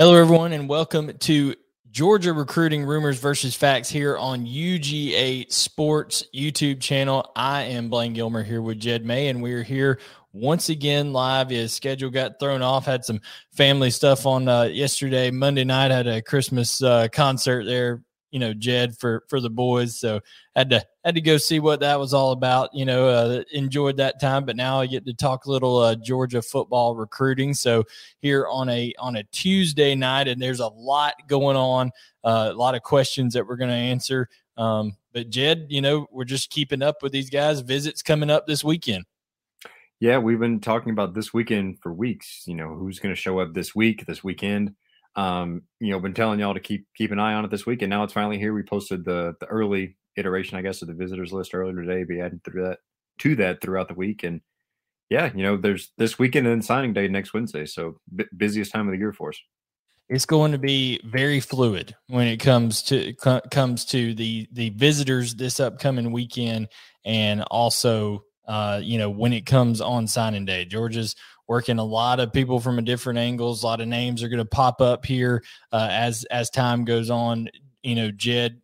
Hello, everyone, and welcome to Georgia Recruiting Rumors versus Facts here on UGA Sports YouTube channel. I am Blaine Gilmer here with Jed May, and we are here once again live. His schedule got thrown off. Had some family stuff on uh, yesterday. Monday night had a Christmas uh, concert there you know Jed for for the boys. So had to had to go see what that was all about. You know, uh, enjoyed that time, but now I get to talk a little uh, Georgia football recruiting. So here on a on a Tuesday night, and there's a lot going on, uh, a lot of questions that we're going to answer. Um, but Jed, you know, we're just keeping up with these guys. Visits coming up this weekend. Yeah, we've been talking about this weekend for weeks. You know, who's going to show up this week, this weekend um, you know, been telling y'all to keep keep an eye on it this week, and now it's finally here. We posted the the early iteration, I guess, of the visitors list earlier today. Be adding through that to that throughout the week, and yeah, you know, there's this weekend and signing day next Wednesday, so b- busiest time of the year for us. It's going to be very fluid when it comes to comes to the the visitors this upcoming weekend, and also uh, you know when it comes on signing day. Georgia's working a lot of people from a different angles. A lot of names are going to pop up here uh, as as time goes on. You know, Jed,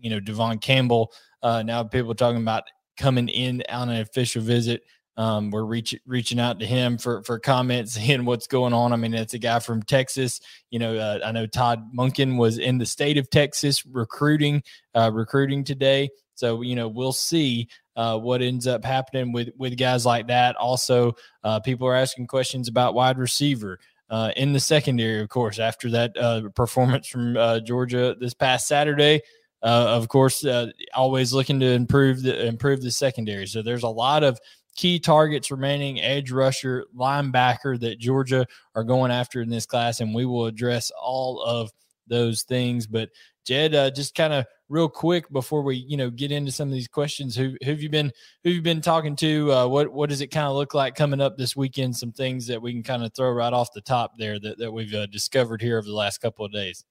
you know, Devon Campbell. Uh, now people talking about coming in on an official visit. Um, we're reaching reaching out to him for for comments, seeing what's going on. I mean, it's a guy from Texas. You know, uh, I know Todd Monken was in the state of Texas recruiting uh, recruiting today. So you know, we'll see uh, what ends up happening with with guys like that. Also, uh, people are asking questions about wide receiver. Uh, in the secondary, of course, after that uh, performance from Georgia this past Saturday, uh, of course, uh, always looking to improve the improve the secondary. So there's a lot of key targets remaining, edge rusher, linebacker that Georgia are going after in this class, and we will address all of those things. But Jed, uh, just kind of real quick before we you know get into some of these questions, who, who have you been who you been talking to? Uh, what what does it kind of look like coming up this weekend? Some things that we can kind of throw right off the top there that that we've uh, discovered here over the last couple of days.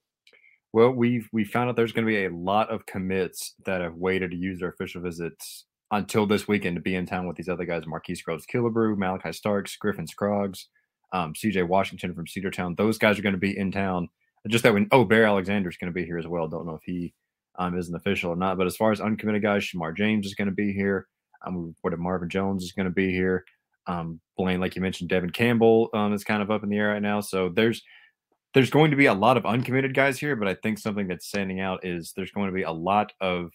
Well, we've we found out there's going to be a lot of commits that have waited to use their official visits until this weekend to be in town with these other guys: Marquise Groves Killebrew, Malaki Starks, Griffin Scroggs, um, C.J. Washington from Cedartown. Those guys are going to be in town just that when oh Bear Alexander is going to be here as well. Don't know if he um, is an official or not. But as far as uncommitted guys, Shamar James is going to be here. Um, we reported Marvin Jones is going to be here. Um, Blaine, like you mentioned, Devin Campbell um, is kind of up in the air right now. So there's there's going to be a lot of uncommitted guys here, but I think something that's standing out is there's going to be a lot of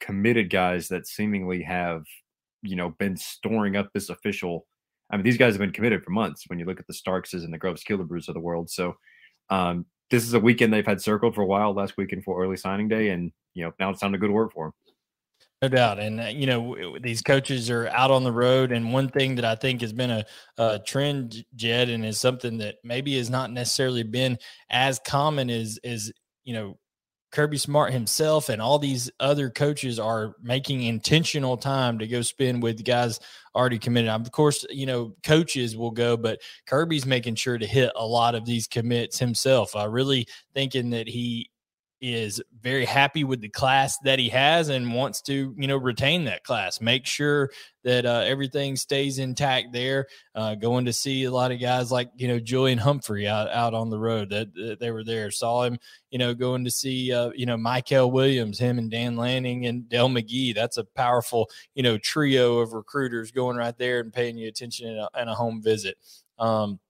committed guys that seemingly have you know been storing up this official. I mean, these guys have been committed for months. When you look at the Starkses and the Groves Killebrews of the world, so um, this is a weekend they've had circled for a while. Last weekend for early signing day, and you know now it's time to go to work for them. No doubt, and uh, you know these coaches are out on the road, and one thing that I think has been a, a trend, Jed, and is something that maybe has not necessarily been as common as is you know Kirby Smart himself and all these other coaches are making intentional time to go spend with guys already committed. Of course, you know, coaches will go, but Kirby's making sure to hit a lot of these commits himself. I really thinking that he is very happy with the class that he has and wants to, you know, retain that class. Make sure that uh, everything stays intact there. Uh, going to see a lot of guys like, you know, Julian Humphrey out, out on the road that, that they were there. Saw him, you know, going to see, uh, you know, Michael Williams, him and Dan Lanning and Dell McGee. That's a powerful, you know, trio of recruiters going right there and paying you attention in a, in a home visit. Um,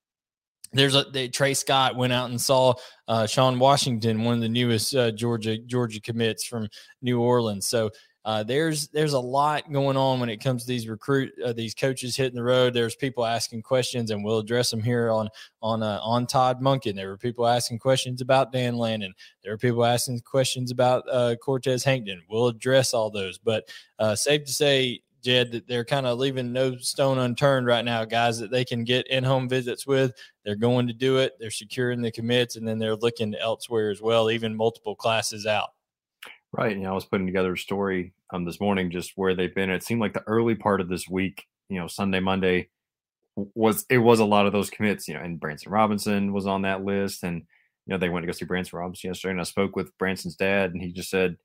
there's a they, Trey Scott went out and saw uh, Sean Washington, one of the newest uh, Georgia Georgia commits from New Orleans. So uh, there's there's a lot going on when it comes to these recruit uh, these coaches hitting the road. There's people asking questions, and we'll address them here on on uh, on Todd Monken. There were people asking questions about Dan Lanning. There were people asking questions about uh, Cortez Hankton. We'll address all those, but safe to say Jed, that they're kind of leaving no stone unturned right now, guys, that they can get in home visits with. They're going to do it. They're securing the commits, and then they're looking elsewhere as well, even multiple classes out. Right. And I was putting together a story um, this morning just where they've been. It seemed like the early part of this week, you know, Sunday, Monday, was it was a lot of those commits, you know, and Branson Robinson was on that list. And, you know, they went to go see Branson Robinson yesterday. And I spoke with Branson's dad, and he just said,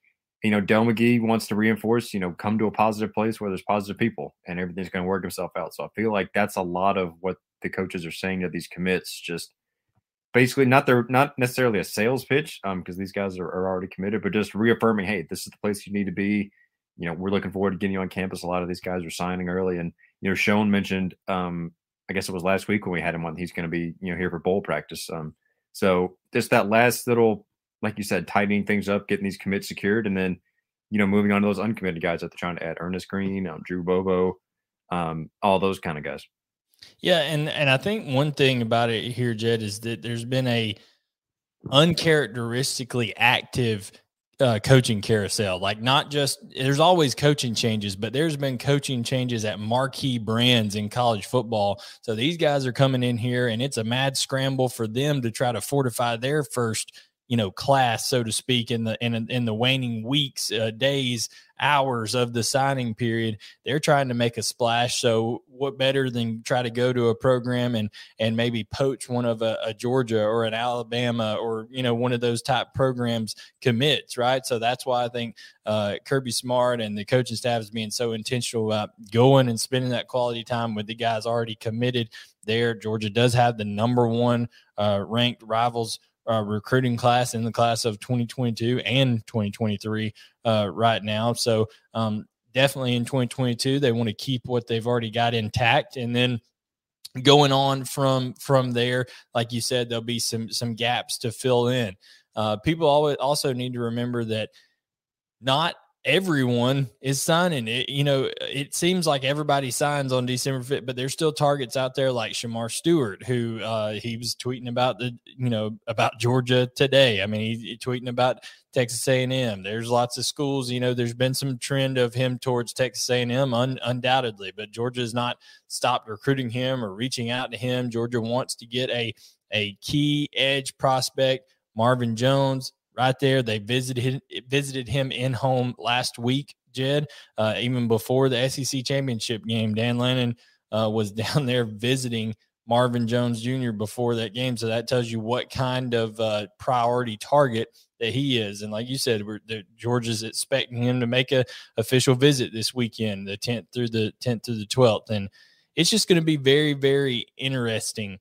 you know, Dell McGee wants to reinforce, you know, come to a positive place where there's positive people and everything's going to work itself out. So I feel like that's a lot of what the coaches are saying to these commits. Just basically not their not necessarily a sales pitch um because these guys are, are already committed, but just reaffirming, hey, this is the place you need to be. You know, we're looking forward to getting you on campus. A lot of these guys are signing early, and you know, Sean mentioned, um, I guess it was last week when we had him on. He's going to be you know here for bowl practice. Um, so just that last little, like you said, tightening things up, getting these commits secured, and then you know moving on to those uncommitted guys that they're trying to add: Ernest Green, um, Drew Bobo, um, all those kind of guys. Yeah, and and I think one thing about it here, Jed, is that there's been a uncharacteristically active uh, coaching carousel. Like not just there's always coaching changes, but there's been coaching changes at marquee brands in college football. So these guys are coming in here, and it's a mad scramble for them to try to fortify their first you know class so to speak in the in in the waning weeks uh, days hours of the signing period they're trying to make a splash. So what better than try to go to a program and and maybe poach one of a, a georgia or an alabama or you know one of those type programs commits right? So that's why i think uh, kirby smart and the coaching staff is being so intentional about going and spending that quality time with the guys already committed there. Georgia does have the number one uh, ranked rivals uh, recruiting class in the class of 2022 and 2023 uh, right now. So um, definitely in 2022, they want to keep what they've already got intact, and then going on from from there, like you said, there'll be some some gaps to fill in. Uh, people always also need to remember that not everyone is signing it. You know, it seems like everybody signs on December 5th, but there's still targets out there like Shamar Stewart, who uh, he was tweeting about the, you know, about Georgia today. I mean, he's he tweeting about Texas A&M. There's lots of schools, you know, there's been some trend of him towards Texas A&M un, undoubtedly, but Georgia has not stopped recruiting him or reaching out to him. Georgia wants to get a, a key edge prospect. Marvin Jones right there. They visited visited him in home last week, Jed. Uh, even before the SEC championship game, Dan Lanning uh, was down there visiting Marvin Jones Jr. before that game. So that tells you what kind of uh, priority target that he is. And like you said, Georgia's expecting him to make a official visit this weekend, the 10th through the 10th through the 12th. And it's just going to be very, very interesting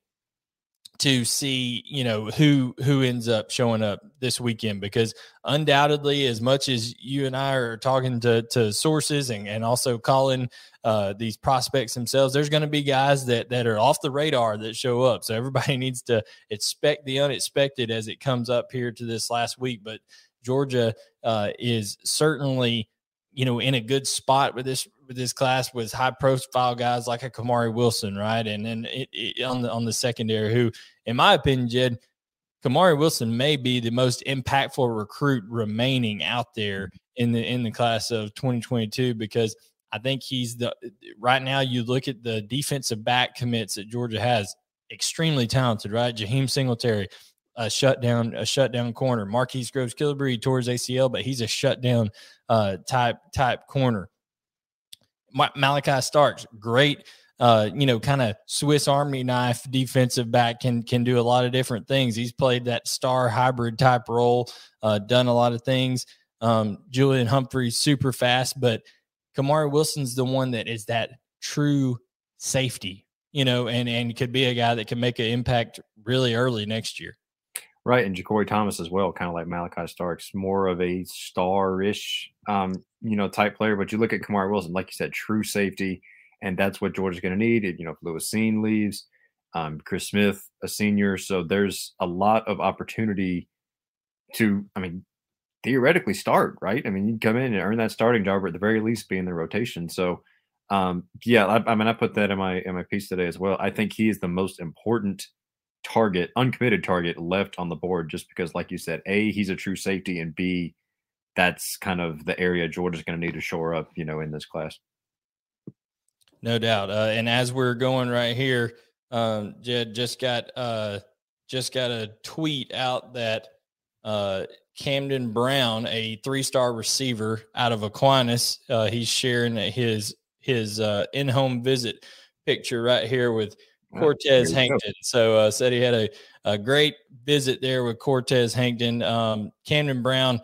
to see you know who who ends up showing up this weekend because undoubtedly as much as you and i are talking to to sources and, and also calling uh, these prospects themselves there's going to be guys that that are off the radar that show up. So everybody needs to expect the unexpected as it comes up here to this last week. But georgia uh, is certainly you know in a good spot with this with this class with high profile guys like a Kamari Wilson, right? And then it, it, on the on the secondary, who, in my opinion, Jed, Kamari Wilson may be the most impactful recruit remaining out there in the in the class of 2022 because I think he's the right now. You look at the defensive back commits that Georgia has, extremely talented, right? Jaheim Singletary, a shutdown, a shutdown corner. Marquise Groves Killebrew his ACL, but he's a shutdown uh, type type corner. Malaki Starks, great, uh, you know, kind of Swiss Army knife defensive back can can do a lot of different things. He's played that star hybrid type role, uh, done a lot of things. Um, Julian Humphreys super fast, but Kamari Wilson's the one that is that true safety, you know, and and could be a guy that can make an impact really early next year. Right, and Ja'Cory Thomas as well, kind of like Malaki Starks, more of a star-ish, um, you know, type player. But you look at Kamari Wilson, like you said, true safety, and that's what Georgia's going to need. You know, if Lewis Cine leaves, um, Chris Smith, a senior, so there's a lot of opportunity to, I mean, theoretically start. Right? I mean, you come in and earn that starting job, or at the very least, be in the rotation. So, um, yeah, I, I mean, I put that in my in my piece today as well. I think he is the most important target, uncommitted target left on the board just because, like you said, A, he's a true safety, and B, that's kind of the area Georgia's going to need to shore up, you know, in this class. No doubt. Uh, and as we're going right here, um, Jed just got uh, just got a tweet out that uh, Camden Brown, a three-star receiver out of Aquinas, uh, he's sharing his his uh, in-home visit picture right here with Cortez Hankton. So uh, said he had a, a great visit there with Cortez Hankton. Um, Camden Brown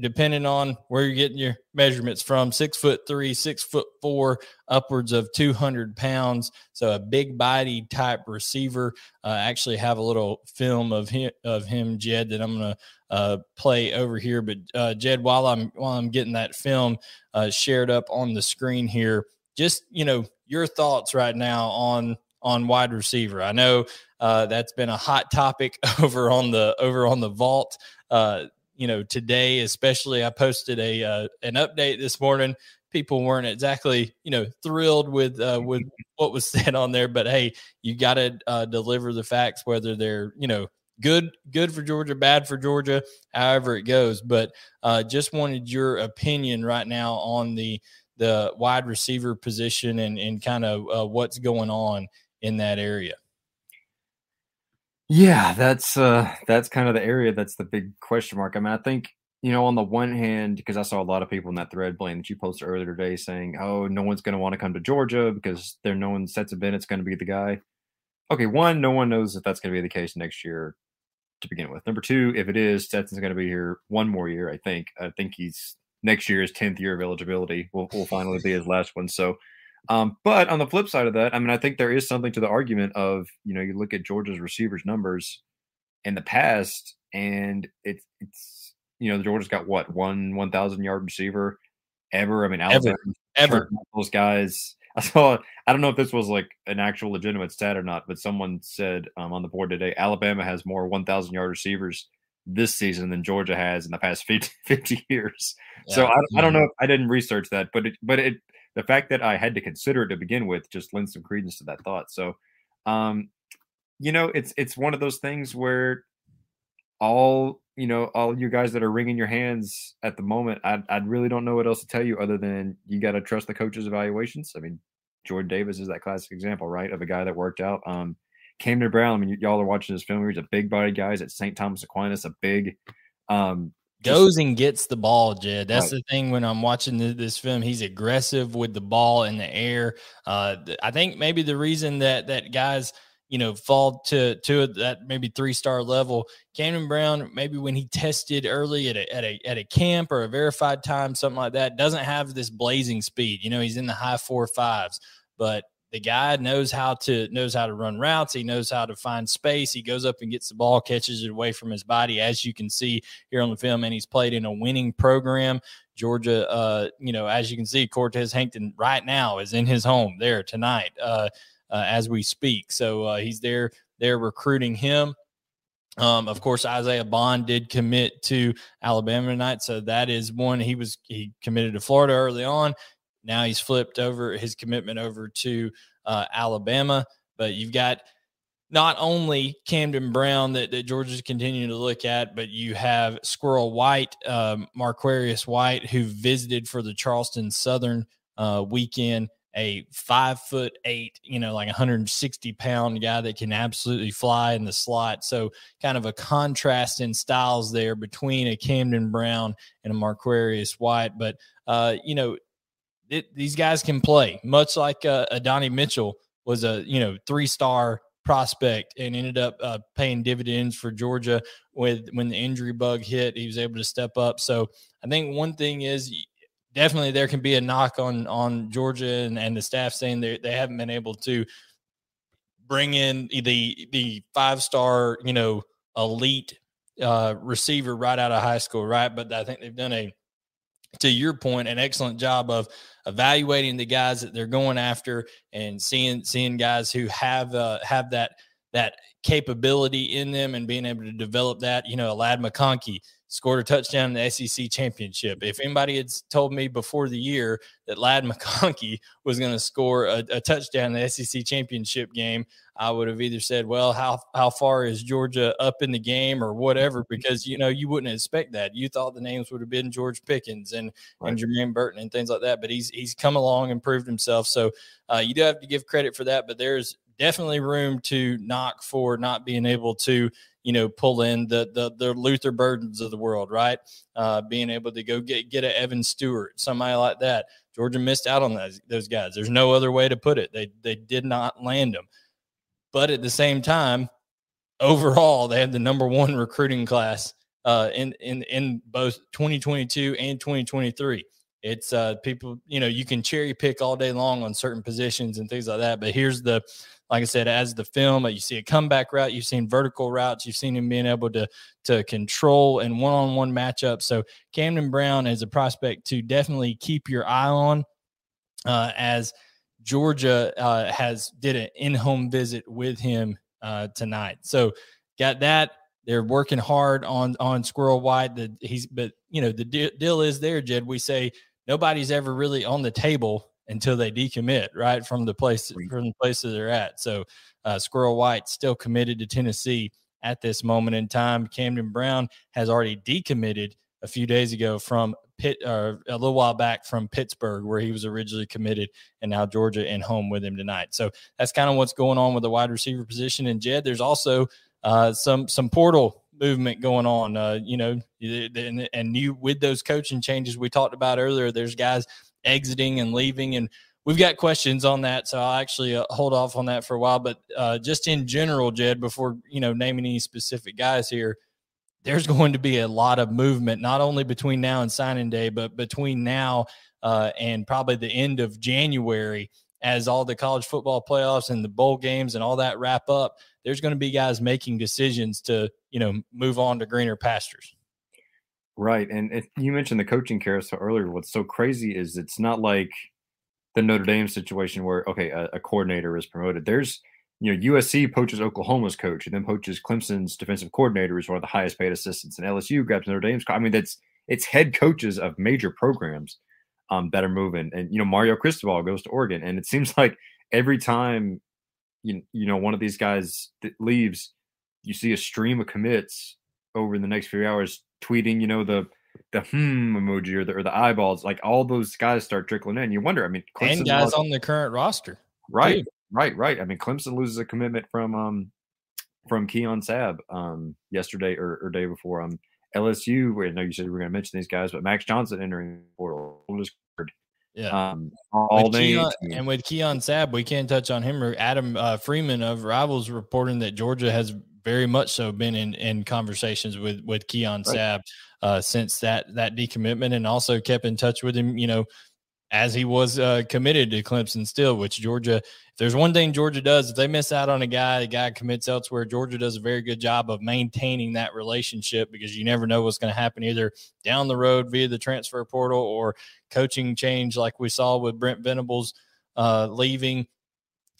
depending on where you're getting your measurements from, six foot three, six foot four, upwards of 200 pounds. So a big body type receiver. Uh, actually have a little film of him, of him, Jed, that I'm going to uh, play over here. But uh, Jed, while I'm, while I'm getting that film uh, shared up on the screen here, just, you know, your thoughts right now on, on wide receiver. I know uh, that's been a hot topic over on the, over on the vault uh, you know today especially i posted a uh, an update this morning people weren't exactly you know thrilled with uh, with what was said on there but hey you got to uh, deliver the facts whether they're you know good good for georgia bad for georgia however it goes but uh, just wanted your opinion right now on the the wide receiver position and and kind of uh, what's going on in that area yeah, that's uh that's kind of the area that's the big question mark. I mean, I think, you know, on the one hand, because I saw a lot of people in that thread blame that you posted earlier today saying, Oh, no one's gonna want to come to Georgia because they're knowing Stetson Bennett's gonna be the guy. Okay, one, no one knows if that's gonna be the case next year to begin with. Number two, if it is, Stetson's gonna be here one more year, I think. I think he's next year is tenth year of eligibility will will finally be his last one. So um, but on the flip side of that, I mean, I think there is something to the argument of, you know, you look at Georgia's receivers numbers in the past, and it's it's you know, Georgia's got what one one thousand yard receiver ever. I mean, Alabama ever, ever. those guys. I saw. I don't know if this was like an actual legitimate stat or not, but someone said um, on the board today, Alabama has more one thousand yard receivers this season than Georgia has in the past 50, 50 years. Yeah. So I, I don't know. If, I didn't research that, but it, but it the fact that I had to consider it to begin with just lends some credence to that thought. So, um, you know, it's it's one of those things where all you know, all you guys that are wringing your hands at the moment, I I really don't know what else to tell you other than you got to trust the coach's evaluations. I mean, Jordan Davis is that classic example, right, of a guy that worked out. Um, Camden Brown. I mean, y- y'all are watching this film. He's a big body guy. He's at St. Thomas Aquinas, a big um, goes and gets the ball, Jed. That's right. the thing when I'm watching this film. He's aggressive with the ball in the air. Uh, I think maybe the reason that that guys you know fall to to that maybe three star level. Camden Brown, maybe when he tested early at a, at a at a camp or a verified time, something like that, doesn't have this blazing speed. You know, he's in the high four fives, but the guy knows how to knows how to run routes. He knows how to find space. He goes up and gets the ball catches it away from his body. As you can see here on the film and he's played in a winning program. Georgia uh, you know as you can see cortez hankton right now is in his home there tonight uh, uh, as we speak. So uh, he's there they're recruiting him. Um, of course, Isaiah Bond did commit to Alabama tonight, so that is one. He was he committed to Florida early on. Now he's flipped over his commitment over to uh, Alabama. But you've got not only Camden Brown that, that Georgia's continuing to look at, but you have Squirrel White, um, Marquarius White, who visited for the Charleston Southern uh, weekend. A five foot eight, you know, like 160 pound guy that can absolutely fly in the slot. So, kind of a contrast in styles there between a Camden Brown and a Marquarius White. But, uh, you know, it, these guys can play, much like uh, Donnie Mitchell was a you know three star prospect and ended up uh, paying dividends for Georgia with when the injury bug hit. He was able to step up. So I think one thing is definitely there can be a knock on on Georgia and, and the staff saying they they haven't been able to bring in the the five star you know elite uh, receiver right out of high school, right? But I think they've done a to your point, an excellent job of evaluating the guys that they're going after and seeing seeing guys who have uh, have that that capability in them and being able to develop that. You know, Ladd McConkey scored a touchdown in the SEC championship. If anybody had told me before the year that Ladd McConkey was going to score a, a, touchdown in the SEC championship game, I would have either said, "Well, how how far is Georgia up in the game or whatever?" Because you know you wouldn't expect that. You thought the names would have been George Pickens and right. and Jermaine Burton and things like that. But he's he's come along and proved himself. So uh, you do have to give credit for that. But there's definitely room to knock for not being able to you know pull in the the, the Luther Burdens of the world, right? Uh, being able to go get get an Evan Stewart, somebody like that. Georgia missed out on those those guys. There's no other way to put it. They they did not land them, but at the same time, overall they had the number one recruiting class uh, in in in both 2022 and 2023. It's uh, people, you know, you can cherry pick all day long on certain positions and things like that. But here's the, like I said, as the film, you see a comeback route, you've seen vertical routes, you've seen him being able to to control and one on one matchup. So Camden Brown is a prospect to definitely keep your eye on uh, as Georgia uh, has did an in home visit with him uh, tonight. So got that. They're working hard on on Squirrel White. He's, but you know the deal is there, Jed. We say nobody's ever really on the table until they decommit, right from the place from the places they're at. So uh, Squirrel White still committed to Tennessee at this moment in time. Camden Brown has already decommitted a few days ago from Pitt, uh, a little while back from Pittsburgh, where he was originally committed, and now Georgia in home with him tonight. So that's kind of what's going on with the wide receiver position. And Jed, there's also uh, some some portal movement going on. Uh, you know, and, and you with those coaching changes we talked about earlier, there's guys exiting and leaving, and we've got questions on that. So I'll actually uh, hold off on that for a while. But uh, just in general, Jed, before you know naming any specific guys here, there's going to be a lot of movement not only between now and signing day, but between now uh, and probably the end of January as all the college football playoffs and the bowl games and all that wrap up there's going to be guys making decisions to you know move on to greener pastures. Right, and you mentioned the coaching carousel earlier. What's so crazy is it's not like the Notre Dame situation where okay, a, a coordinator is promoted. There's you know USC poaches Oklahoma's coach, and then poaches Clemson's defensive coordinator, who's one of the highest paid assistants, and LSU grabs Notre Dame's. I mean, that's it's head coaches of major programs um, that are moving, and you know Mario Cristobal goes to Oregon, and it seems like every time you, you know one of these guys leaves, you see a stream of commits over the next few hours tweeting, you know, the the hmm emoji or the or the eyeballs, like all those guys start trickling in. You wonder, I mean, Clemson and guys lost, on the current roster, right? Right, right. I mean, Clemson loses a commitment from um from Keon Sabb um yesterday or, or day before. Um LSU, I know you said we were going to mention these guys, but Max Johnson entering the portal. Yeah. Um, all with Keon, and with Keon Sabb, we can't touch on him. Adam uh, Friedman of Rivals reporting that Georgia has very much so been in, in conversations with with Keon right. Sabb uh, since that that decommitment, and also kept in touch with him. You know, as he was uh, committed to Clemson still, which Georgia, if there's one thing Georgia does, if they miss out on a guy, the guy commits elsewhere, Georgia does a very good job of maintaining that relationship because you never know what's going to happen either down the road via the transfer portal or coaching change like we saw with Brent Venables uh, leaving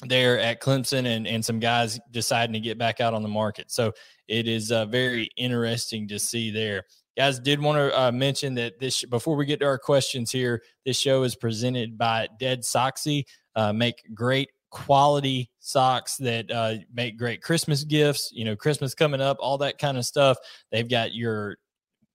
there at Clemson and, and some guys deciding to get back out on the market. So it is uh, very interesting to see there. Guys, did want to uh, mention that this before we get to our questions here, this show is presented by DeadSoxy. Uh, make great quality socks that uh, make great Christmas gifts. You know, Christmas coming up, all that kind of stuff. They've got your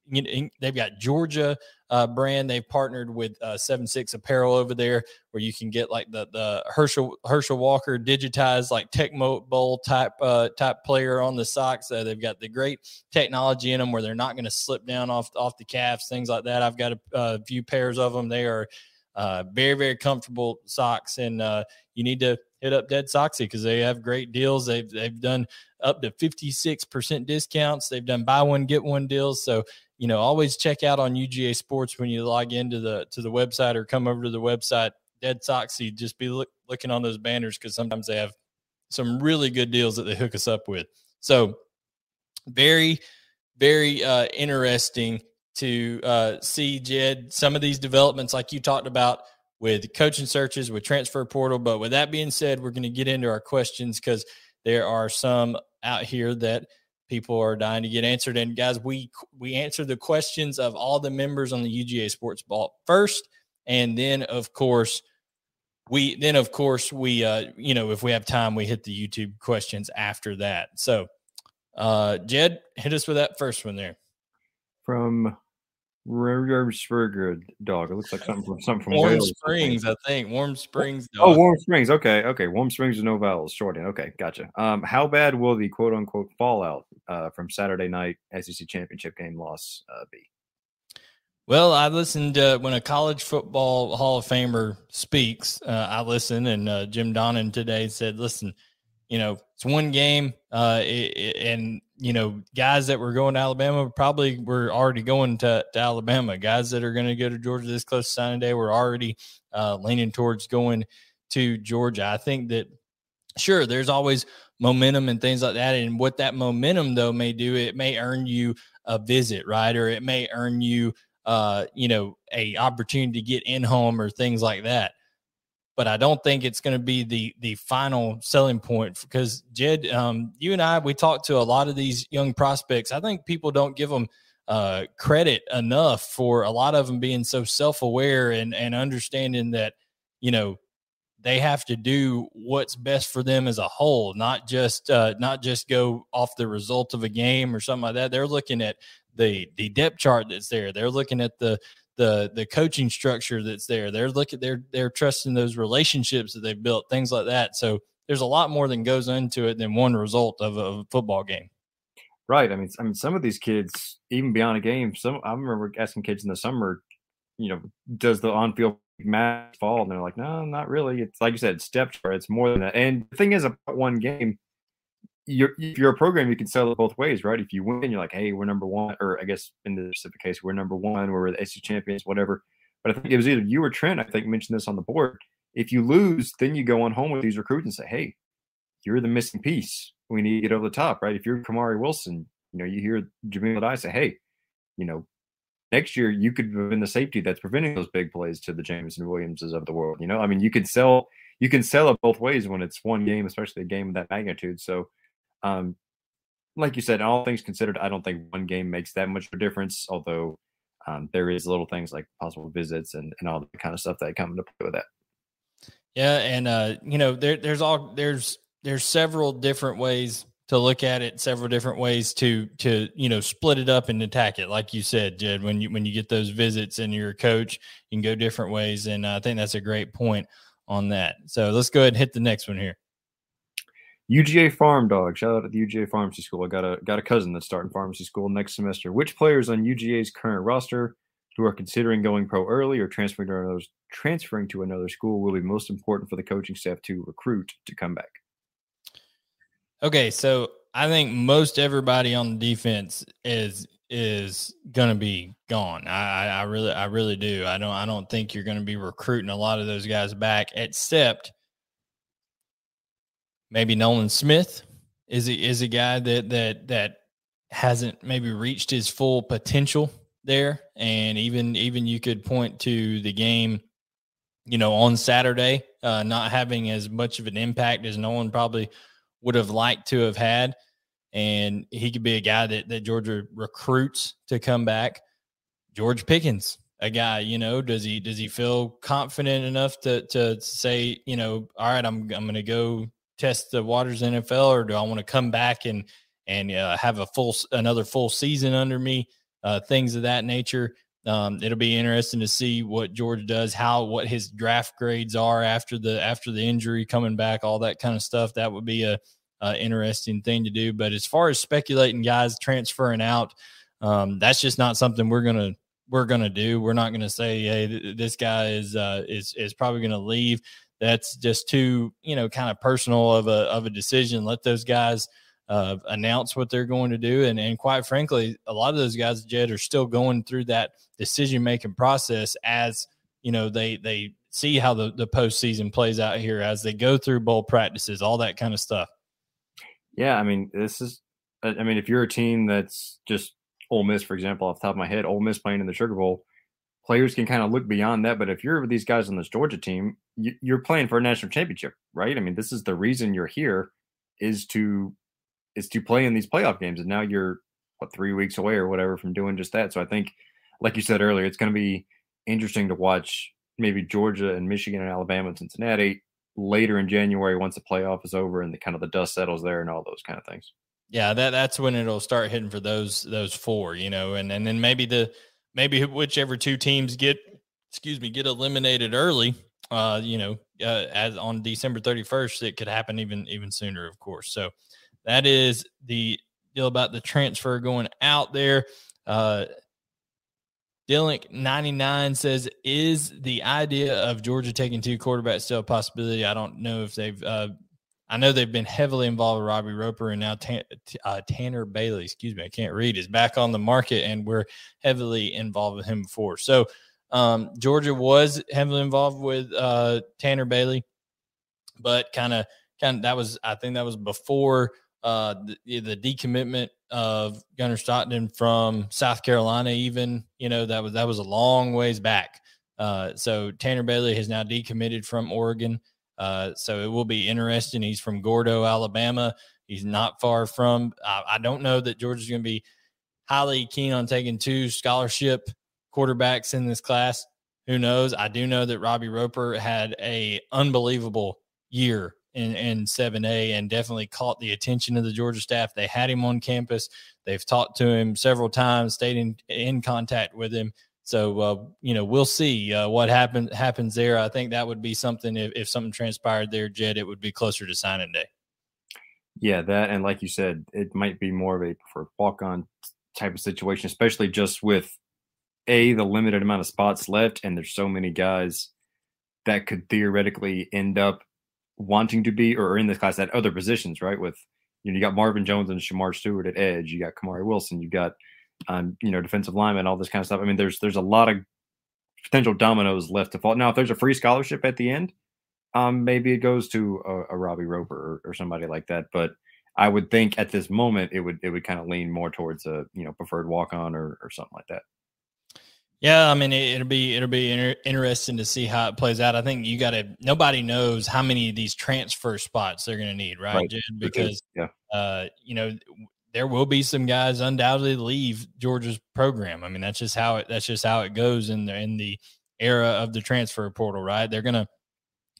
you know, they've got Georgia uh, brand. They've partnered with uh, Seven Six Apparel over there, where you can get like the the Herschel Herschel Walker digitized like Tecmo Bowl type uh, type player on the socks. Uh, they've got the great technology in them where they're not going to slip down off off the calves, things like that. I've got a, a few pairs of them. They are uh, very very comfortable socks, and uh, you need to hit up DeadSoxy because they have great deals. They've they've done up to fifty six percent discounts. They've done buy one get one deals. So you know, always check out on UGA Sports when you log into the to the website or come over to the website. DeadSoxy, just be look, looking on those banners because sometimes they have some really good deals that they hook us up with. So, very, very uh, interesting to uh, see Jed some of these developments, like you talked about with coaching searches, with transfer portal. But with that being said, we're going to get into our questions because there are some out here that people are dying to get answered. And guys, we we answer the questions of all the members on the UGA Sports Vault first, and then of course we then of course we uh you know if we have time we hit the YouTube questions after that. So uh Jed, hit us with that first one there. From Burger dog. It looks like something from something from Warm Wales, Springs, I think. Warm Springs. Oh, dog. Oh, Warm Springs. Okay, okay. Warm Springs is no vowels. Shorting. Okay, gotcha. Um, how bad will the quote unquote fallout uh, from Saturday night SEC championship game loss uh, be? Well, I listened uh, when a college football Hall of Famer speaks. Uh, I listen, and uh, Jim Donnan today said, "Listen, you know, it's one game, uh, it, and you know, guys that were going to Alabama probably were already going to, to Alabama. Guys that are going to go to Georgia this close to signing day were already uh, leaning towards going to Georgia. I think that sure, there's always momentum and things like that, and what that momentum though may do, it may earn you a visit, right, or it may earn you, uh, you know, a opportunity to get in home or things like that but I don't think it's going to be the the final selling point because Jed, um, you and I, we talked to a lot of these young prospects. I think people don't give them uh, credit enough for a lot of them being so self aware and and understanding that you know they have to do what's best for them as a whole, not just uh, not just go off the result of a game or something like that. They're looking at the the depth chart that's there. They're looking at the the the coaching structure that's there. They're looking they're they're trusting those relationships that they've built, things like that. So there's a lot more than goes into it than one result of a, football game. Right. I mean, I mean, some of these kids, even beyond a game, some I remember asking kids in the summer, you know, does the on-field match fall? And they're like, no, not really. It's like you said, step. It's more than that. And the thing is, about one game, you're if you're a program, you can sell it both ways, right? If you win, you're like, hey, we're number one, or I guess in the specific case, we're number one, we're the SEC champions, whatever. But I think it was either you or Trent, I think, mentioned this on the board. If you lose, then you go on home with these recruits and say, hey, you're the missing piece. We need to get over the top, right? If you're Kamari Wilson, you know, you hear Jahmile Addae say, hey, you know, next year you could have been the safety that's preventing those big plays to the Jameson Williamses of the world. You know, I mean, you can sell you can sell it both ways when it's one game, especially a game of that magnitude. So um, like you said, all things considered, I don't think one game makes that much of a difference. Although um, there is little things like possible visits and, and all the kind of stuff that come into play with that. Yeah, and uh, you know, there, there's all there's there's several different ways to look at it, several different ways to to you know split it up and attack it. Like you said, Jed, when you when you get those visits and you're a coach, you can go different ways, and I think that's a great point on that. So let's go ahead and hit the next one here. UGA Farm Dog. Shout out to the UGA Pharmacy School. I got a got a cousin that's starting pharmacy school next semester. Which players on UGA's current roster who are considering going pro early or transferring to another transferring to another school will be most important for the coaching staff to recruit to come back? Okay, so I think most everybody on the defense is is going to be gone. I, I really I really do. I don't I don't think you're going to be recruiting a lot of those guys back, except maybe Nolan Smith is a, is a guy that that that hasn't maybe reached his full potential there, and even even you could point to the game, you know, on Saturday, uh, not having as much of an impact as Nolan probably would have liked to have had, and he could be a guy that that Georgia recruits to come back. George Pickens, a guy, you know, does he does he feel confident enough to to say, you know, all right, I'm I'm going to go test the waters NFL, or do I want to come back and and uh, have a full another full season under me? Uh, things of that nature. Um, it'll be interesting to see what George does, how what his draft grades are after the after the injury coming back, all that kind of stuff. That would be a, a interesting thing to do. But as far as speculating guys transferring out, um, that's just not something we're gonna we're gonna do. We're not gonna say, hey, th- this guy is uh, is is probably gonna leave that's just too you know kind of personal of a of a decision. Let those guys uh, announce what they're going to do, and and quite frankly, a lot of those guys, Jed, are still going through that decision making process as you know they they see how the the postseason plays out here as they go through bowl practices, all that kind of stuff. Yeah, I mean, this is. I mean, if you're a team that's just Ole Miss, for example, off the top of my head, Ole Miss playing in the Sugar Bowl, players can kind of look beyond that. But if you're these guys on this Georgia team, you, are playing for a national championship, right? I mean, this is the reason you're here is to is to play in these playoff games, and now you're what three weeks away or whatever from doing just that. So I think, like you said earlier, it's going to be interesting to watch maybe Georgia and Michigan and Alabama and Cincinnati later in January once the playoff is over and the kind of the dust settles there and all those kind of things. Yeah, that that's when it'll start hitting for those those four, you know, and and then maybe the maybe whichever two teams get excuse me get eliminated early uh you know uh, as on december 31st it could happen even even sooner of course so that is the deal about the transfer going out there uh Dylan 99 says, is the idea of Georgia taking two quarterbacks still a possibility? I don't know if they've uh, I know they've been heavily involved with Robbie Roper and now uh, Tanner Bailey, excuse me, I can't read, is back on the market and we're heavily involved with him before. So um, Georgia was heavily involved with uh, Tanner Bailey, but kind of, kind of that was, I think that was before uh, the, the decommitment of Gunnar Stockton from South Carolina. Even you know that was that was a long ways back. Uh, so Tanner Bailey has now decommitted from Oregon. Uh, so it will be interesting. He's from Gordo, Alabama. He's not far from. I, I don't know that Georgia's going to be highly keen on taking two scholarship quarterbacks in this class. Who knows? I do know that Robbie Roper had a unbelievable year in, in 7A and definitely caught the attention of the Georgia staff. They had him on campus. They've talked to him several times, stayed in, in contact with him. So uh, you know, we'll see uh, what happens happens there. I think that would be something if, if something transpired there, Jed, it would be closer to signing day. Yeah, that and like you said, it might be more of a preferred walk on type of situation, especially just with a the limited amount of spots left, and there's so many guys that could theoretically end up wanting to be or in this class at other positions, right? With you know, you got Marvin Jones and Shamar Stewart at edge, you got Kamari Wilson, you got um, you know, defensive lineman, all this kind of stuff. I mean, there's there's a lot of potential dominoes left to fall. Now, if there's a free scholarship at the end, um, maybe it goes to a, a Robbie Roper or, or, somebody like that. But I would think at this moment it would it would kind of lean more towards a you know preferred walk on or, or something like that. Yeah, I mean it, will be it'll be inter- interesting to see how it plays out. I think you got to. Nobody knows how many of these transfer spots they're going to need, right? right. Because yeah, uh, you know there will be some guys undoubtedly leave Georgia's program. I mean, that's just how it that's just how it goes in the in the era of the transfer portal, right? They're gonna,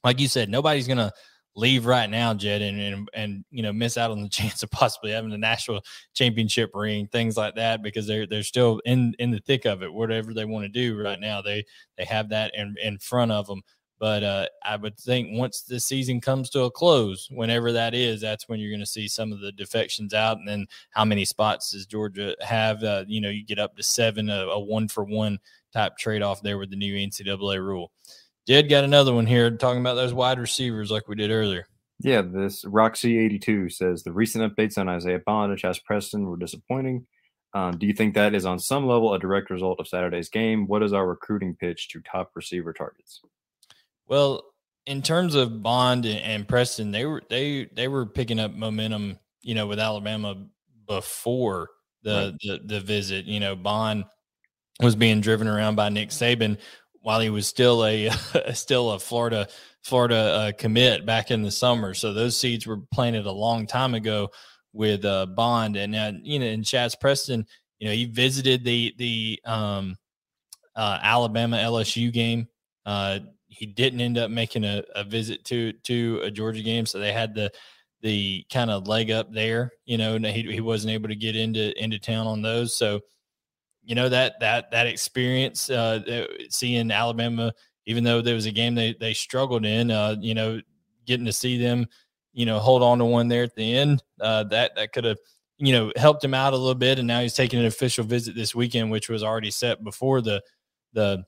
like you said, nobody's gonna leave right now, Jed, and and, and you know miss out on the chance of possibly having a national championship ring, things like that, because they're they're still in in the thick of it. Whatever they want to do right now, they they have that in in front of them. But uh, I would think once the season comes to a close, whenever that is, that's when you're going to see some of the defections out. And then how many spots does Georgia have? Uh, you know, you get up to seven, a, a one for one type trade off there with the new NCAA rule. Jed got another one here talking about those wide receivers like we did earlier. Yeah, this Roxy82 says the recent updates on Isaiah Bond and Shazz Preston were disappointing. Um, do you think that is on some level a direct result of Saturday's game? What is our recruiting pitch to top receiver targets? Well, in terms of Bond and Preston, they were they they were picking up momentum, you know, with Alabama before the right. the, the visit. You know, Bond was being driven around by Nick Saban while he was still a still a Florida Florida uh, commit back in the summer. So those seeds were planted a long time ago with uh, Bond, and uh, you know, and Shazz Preston, you know, he visited the the um, uh, Alabama LSU game. He didn't end up making a, a visit to to a Georgia game, so they had the the kind of leg up there. You know, and he he wasn't able to get into into town on those. So, you know that that that experience, uh, seeing Alabama, even though there was a game they they struggled in, uh, you know, getting to see them, you know, hold on to one there at the end, uh, that that could have you know helped him out a little bit. And now he's taking an official visit this weekend, which was already set before the the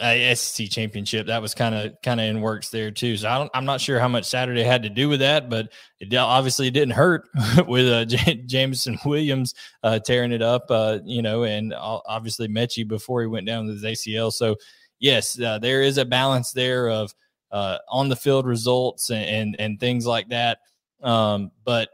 uh, SEC championship. That was kind of kind of in works there too. So I am not sure how much Saturday had to do with that, but it obviously didn't hurt with uh, J- Jameson Williams uh, tearing it up. Uh, you know, and obviously Metchie before he went down with his ACL. So yes, uh, there is a balance there of uh, on the field results and, and, and things like that. Um, but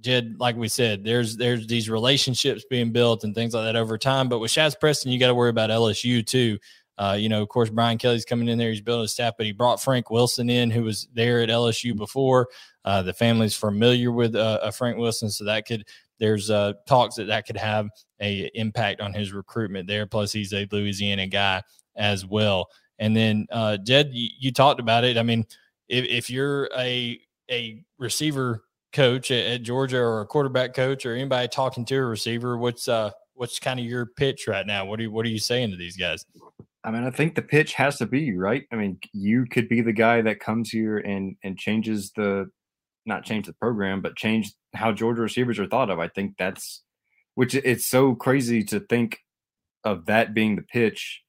Jed, like we said, there's there's these relationships being built and things like that over time. But with Shazz Preston, you got to worry about LSU too. Uh, you know, of course, Brian Kelly's coming in there. He's building a staff, but he brought Frank Wilson in, who was there at LSU before. Uh, the family's familiar with uh, Frank Wilson, so that could there's uh, talks that that could have a impact on his recruitment there. Plus, he's a Louisiana guy as well. And then, uh, Jed, you, you, talked about it. I mean, if, if you're a a receiver coach at, at, Georgia or a quarterback coach or anybody talking to a receiver, what's uh what's kind of your pitch right now? What are you, what are you saying to these guys? I mean, I think the pitch has to be right. I mean, you could be the guy that comes here and and changes the, not change the program, but change how Georgia receivers are thought of. I think that's, which it's so crazy to think of that being the pitch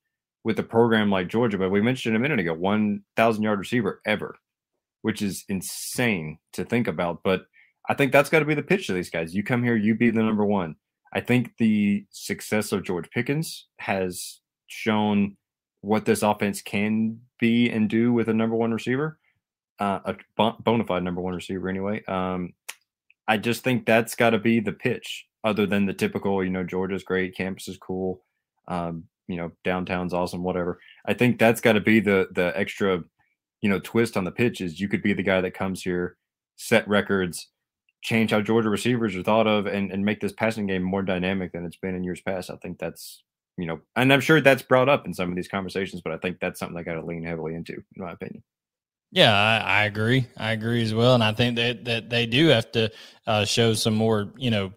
with a program like Georgia. But we mentioned a minute ago, one thousand yard receiver ever, which is insane to think about. But I think that's got to be the pitch to these guys. You come here, you be the number one. I think the success of George Pickens has shown what this offense can be and do with a number one receiver, uh, a bona fide number one receiver anyway. Um, I just think that's got to be the pitch, other than the typical, you know, Georgia's great, campus is cool, um, you know, downtown's awesome, whatever. I think that's got to be the the extra, you know, twist on the pitch is you could be the guy that comes here, set records, change how Georgia receivers are thought of, and and make this passing game more dynamic than it's been in years past. I think that's you know, and I'm sure that's brought up in some of these conversations, but I think that's something I got to lean heavily into, in my opinion. Yeah, I, I, agree. I agree as well, and I think that that they do have to uh, show some more, you know,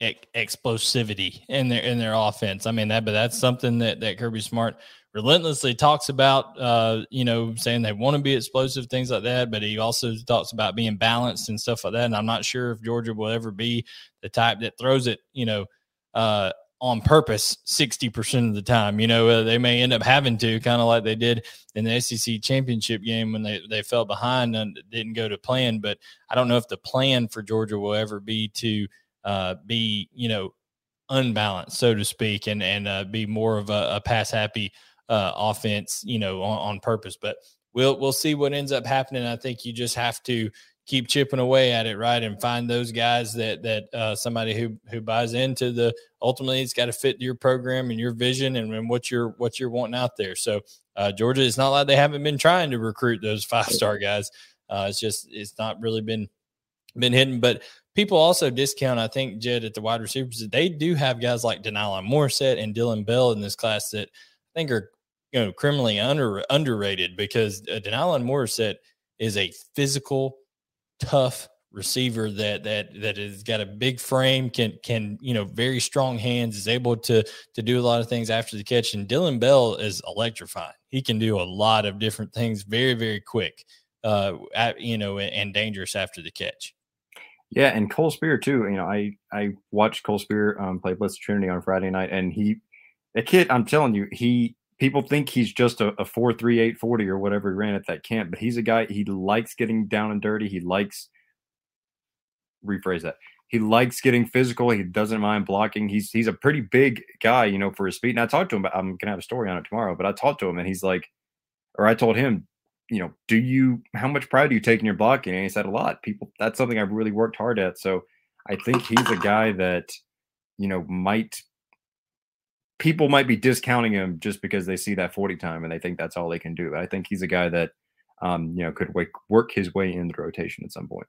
ex- explosivity in their in their offense. I mean that, but that's something that that Kirby Smart relentlessly talks about. Uh, you know, saying they want to be explosive, things like that. But he also talks about being balanced and stuff like that. And I'm not sure if Georgia will ever be the type that throws it, you know, uh, on purpose 60% of the time. You know, uh, they may end up having to, kind of like they did in the SEC championship game when they, they fell behind and didn't go to plan. But I don't know if the plan for Georgia will ever be to uh, be, you know, unbalanced, so to speak, and, and uh, be more of a, a pass happy uh, offense, you know, on, on purpose. But we'll, we'll see what ends up happening. I think you just have to, keep chipping away at it, right, and find those guys that that uh, somebody who who buys into the ultimately it's got to fit your program and your vision and, and what you're what you're wanting out there. So uh, Georgia, it's not like they haven't been trying to recruit those five star guys. Uh, it's just it's not really been been hidden, but people also discount. I think Jed at the wide receivers they do have guys like Denylon Morrissette and Dillon Bell in this class that I think are you know criminally under underrated because uh, Denylon Morrissette is a physical tough receiver that that that has got a big frame, can can you know very strong hands, is able to to do a lot of things after the catch. And Dillon Bell is electrifying. He can do a lot of different things very very quick, uh, at, you know, and dangerous after the catch. Yeah, and Cole Speer too. You know, I I watched Cole Speer um, play Blessed Trinity on Friday night, and he, a kid. I'm telling you, he people think he's just a, a four three eight forty or whatever he ran at that camp, but he's a guy he likes getting down and dirty. He likes rephrase that. He likes getting physical. He doesn't mind blocking. He's he's a pretty big guy, you know, for his speed. And I talked to him. I'm gonna have a story on it tomorrow, but I talked to him and he's like, or I told him, you know, do you how much pride do you take in your blocking? And he said a lot. People, that's something I've really worked hard at. So I think he's a guy that, you know, might people might be discounting him just because they see that 40 time and they think that's all they can do. But I think he's a guy that, um, you know, could work, work his way in the rotation at some point.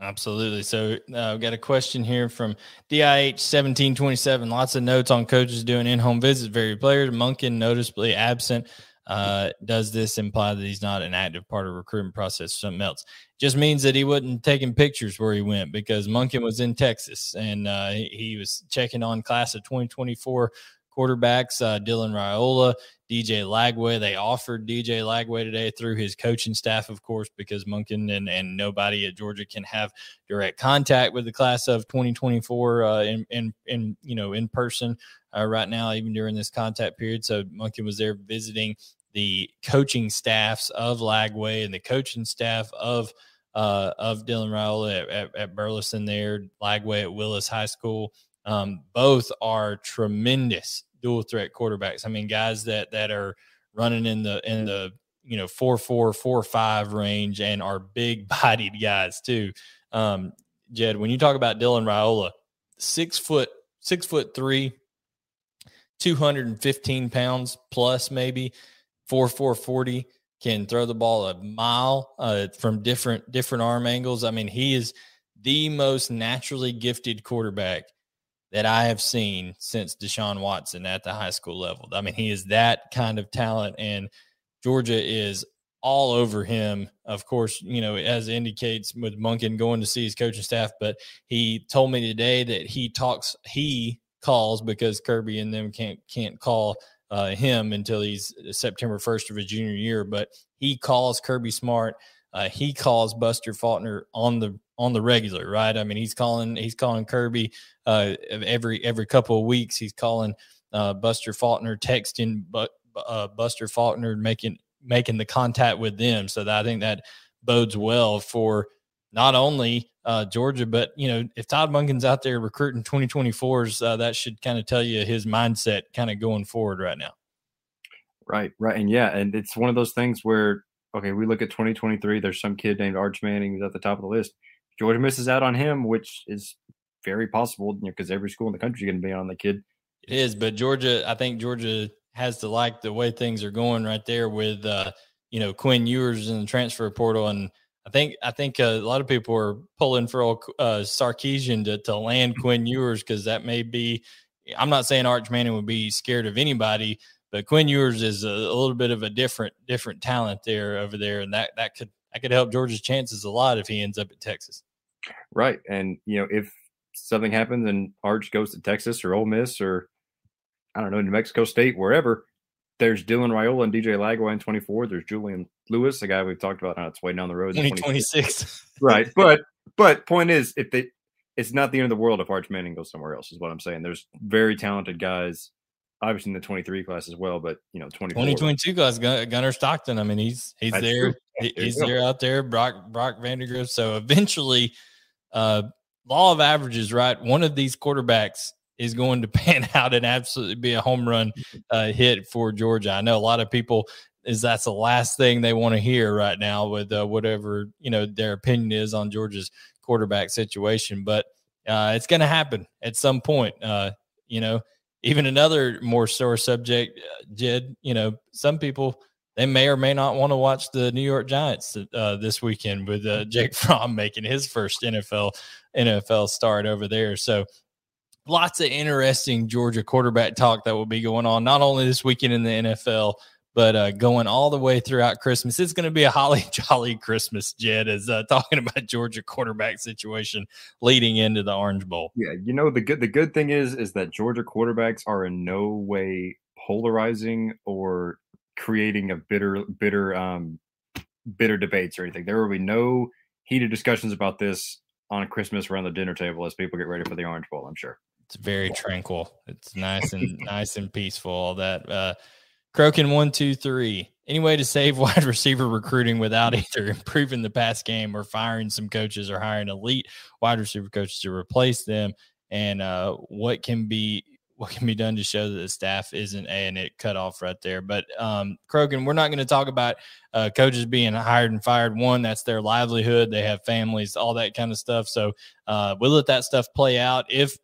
Absolutely. So uh, I've got a question here from DIH 1727. Lots of notes on coaches doing in-home visits, very players. Monken noticeably absent. Uh, does this imply that he's not an active part of recruitment process? Or something else? Just means that he wasn't taking pictures where he went because Monken was in Texas and uh, he, was checking on class of 2024 quarterbacks. Uh, Dylan Raiola, DJ Lagway. They offered DJ Lagway today through his coaching staff, of course, because Monken and, and nobody at Georgia can have direct contact with the class of 2024 uh, in, in in you know in person uh, right now, even during this contact period. So Monken was there visiting the coaching staffs of Lagway and the coaching staff of uh, of Dylan Raiola at, at, at, Burleson there, Lagway at Willis High School. Um, both are tremendous dual threat quarterbacks. I mean, guys that that are running in the in the you know four four four five range and are big bodied guys too. Um, Jed, when you talk about Dylan Raiola, six foot six foot three, two hundred and fifteen pounds plus maybe four four forty can throw the ball a mile uh, from different different arm angles. I mean, he is the most naturally gifted quarterback that I have seen since Deshaun Watson at the high school level. I mean, he is that kind of talent, and Georgia is all over him. Of course, you know, as indicates with Monken going to see his coaching staff, but he told me today that he talks, he calls because Kirby and them can't can't call uh, him until he's September 1st of his junior year. But he calls Kirby Smart. Uh, he calls Buster Faulkner on the on the regular, right? I mean, he's calling he's calling Kirby uh, every every couple of weeks. He's calling uh, Buster Faulkner, texting but uh, Buster Faulkner, making making the contact with them. So that I think that bodes well for not only uh, Georgia, but you know, if Todd Monken's out there recruiting 2024s, uh, that should kind of tell you his mindset kind of going forward right now. Right, right, and yeah, and it's one of those things where okay, we look at 2023. There's some kid named Arch Manning who's at the top of the list. Georgia misses out on him, which is very possible because you know, every school in the country is going to be on the kid. It is, but Georgia, I think Georgia has to like the way things are going right there with uh, you know Quinn Ewers in the transfer portal, and I think I think uh, a lot of people are pulling for uh, Sarkisian to to land Quinn Ewers because that may be. I'm not saying Arch Manning would be scared of anybody, but Quinn Ewers is a, a little bit of a different different talent there over there, and that that could that could help Georgia's chances a lot if he ends up at Texas. Right, and you know if something happens and Arch goes to Texas or Ole Miss or I don't know New Mexico State wherever, there's Dylan Raiola and DJ Lagway in 24. There's Julian Lewis, the guy we've talked about. Now it's way down the road. 2026. right, but but point is, if they, it's not the end of the world if Arch Manning goes somewhere else. Is what I'm saying. There's very talented guys obviously in the 23 class as well, but you know, 2022 class, Gunnar Stockton. I mean, he's he's That's there, there he's there out there. Brock Brock Vandagriff. So eventually, uh, law of averages, right? One of these quarterbacks is going to pan out and absolutely be a home run uh, hit for Georgia. I know a lot of people is that's the last thing they want to hear right now with uh, whatever you know their opinion is on Georgia's quarterback situation, but uh, it's going to happen at some point. Uh, you know even another more sore subject, uh, Jed, you know, some people they may or may not want to watch the New York Giants uh, this weekend with uh, Jake Fromm making his first NFL NFL start over there. So lots of interesting Georgia quarterback talk that will be going on not only this weekend in the NFL but uh, going all the way throughout Christmas. It's going to be a holly jolly Christmas, Jed, as uh, talking about Georgia quarterback situation leading into the Orange Bowl. Yeah, you know the good the good thing is is that Georgia quarterbacks are in no way polarizing or creating a bitter bitter um bitter debates or anything. There will be no heated discussions about this on Christmas around the dinner table as people get ready for the Orange Bowl. I'm sure it's very tranquil. It's nice and nice and peaceful. All that. Uh, Crokin one, two, three. Any way to save wide receiver recruiting without either improving the pass game or firing some coaches or hiring elite wide receiver coaches to replace them? And uh, what can be what can be done to show that the staff isn't a and it cut off right there. But um, Crokin, we're not going to talk about uh, coaches being hired and fired. One, that's their livelihood. They have families, all that kind of stuff. So uh, we'll let that stuff play out. If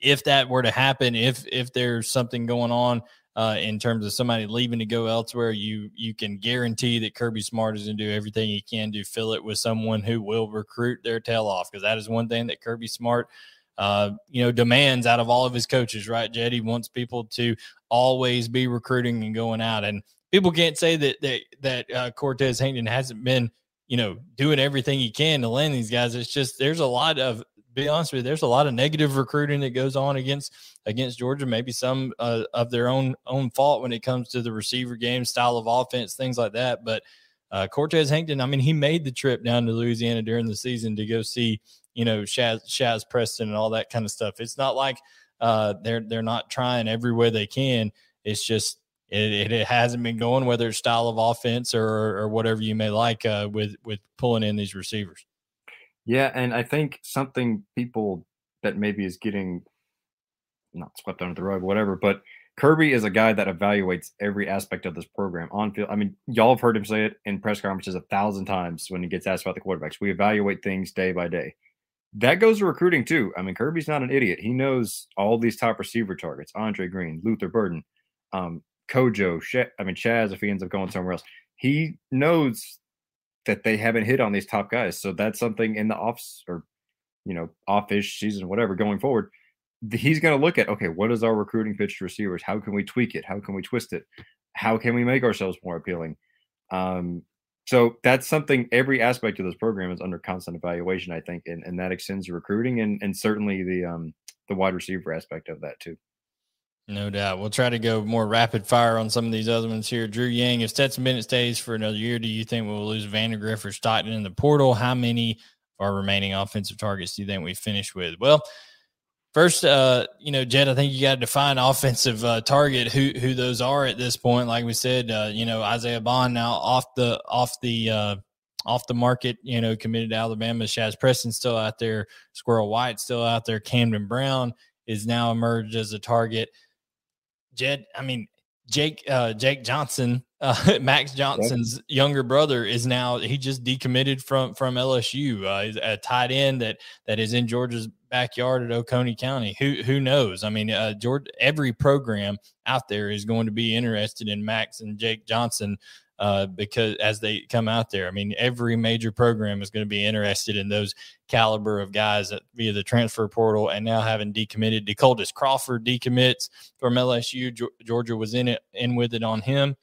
if that were to happen, if if there's something going on uh, in terms of somebody leaving to go elsewhere, you you can guarantee that Kirby Smart is going to do everything he can to fill it with someone who will recruit their tail off because that is one thing that Kirby Smart. Uh, you know, demands out of all of his coaches, right? Jed, wants people to always be recruiting and going out, and people can't say that that that uh, Cortez Hankton hasn't been, you know, doing everything he can to land these guys. It's just there's a lot of be honest with you, there's a lot of negative recruiting that goes on against against Georgia. Maybe some uh, of their own own fault when it comes to the receiver game, style of offense, things like that. But uh, Cortez Hankton, I mean, he made the trip down to Louisiana during the season to go see, you know, Shazz, Shazz Preston and all that kind of stuff. It's not like uh, they're they're not trying every way they can. It's just it, it, hasn't been going, whether it's style of offense or or whatever you may like uh, with with pulling in these receivers. Yeah, and I think something people that maybe is getting not swept under the rug, whatever, but Kirby is a guy that evaluates every aspect of this program on field. I mean, y'all have heard him say it in press conferences a thousand times when he gets asked about the quarterbacks. We evaluate things day by day. That goes to recruiting too. I mean, Kirby's not an idiot. He knows all these top receiver targets: Andre Greene, Luther Burden, um, Kojo. Sh- I mean, Chaz. If he ends up going somewhere else, he knows that they haven't hit on these top guys. So that's something in the off or you know offish season, whatever, going forward. He's going to look at okay, what is our recruiting pitch to receivers? How can we tweak it? How can we twist it? How can we make ourselves more appealing? Um, so that's something every aspect of this program is under constant evaluation, I think, and, and that extends recruiting and, and certainly the um, the wide receiver aspect of that too. No doubt. We'll try to go more rapid fire on some of these other ones here. Drew Yang, if Stetson Bennett stays for another year, do you think we'll lose Vandagriff or Stockton in the portal? How many of our remaining offensive targets do you think we finish with? Well, first, uh, you know, Jed, I think you got to define offensive uh, target who who those are at this point. Like we said, uh, you know, Isaiah Bond now off the off the uh, off the market, you know, committed to Alabama. Shazz Preston still out there. Squirrel White still out there. Camden Brown is now emerged as a target. Jed, I mean, Jake uh, Jake Johnson, uh, Max Johnson's yep. younger brother, is now he just decommitted from from LSU. Uh, he's a tight end that that is in Georgia's backyard at Oconee County. Who who knows? I mean, uh, George, every program out there is going to be interested in Max and Jake Johnson uh, because as they come out there, I mean, every major program is going to be interested in those caliber of guys that, via the transfer portal and now having decommitted. Decoldest Crawford decommits from LSU. Georgia was in it in with it on him.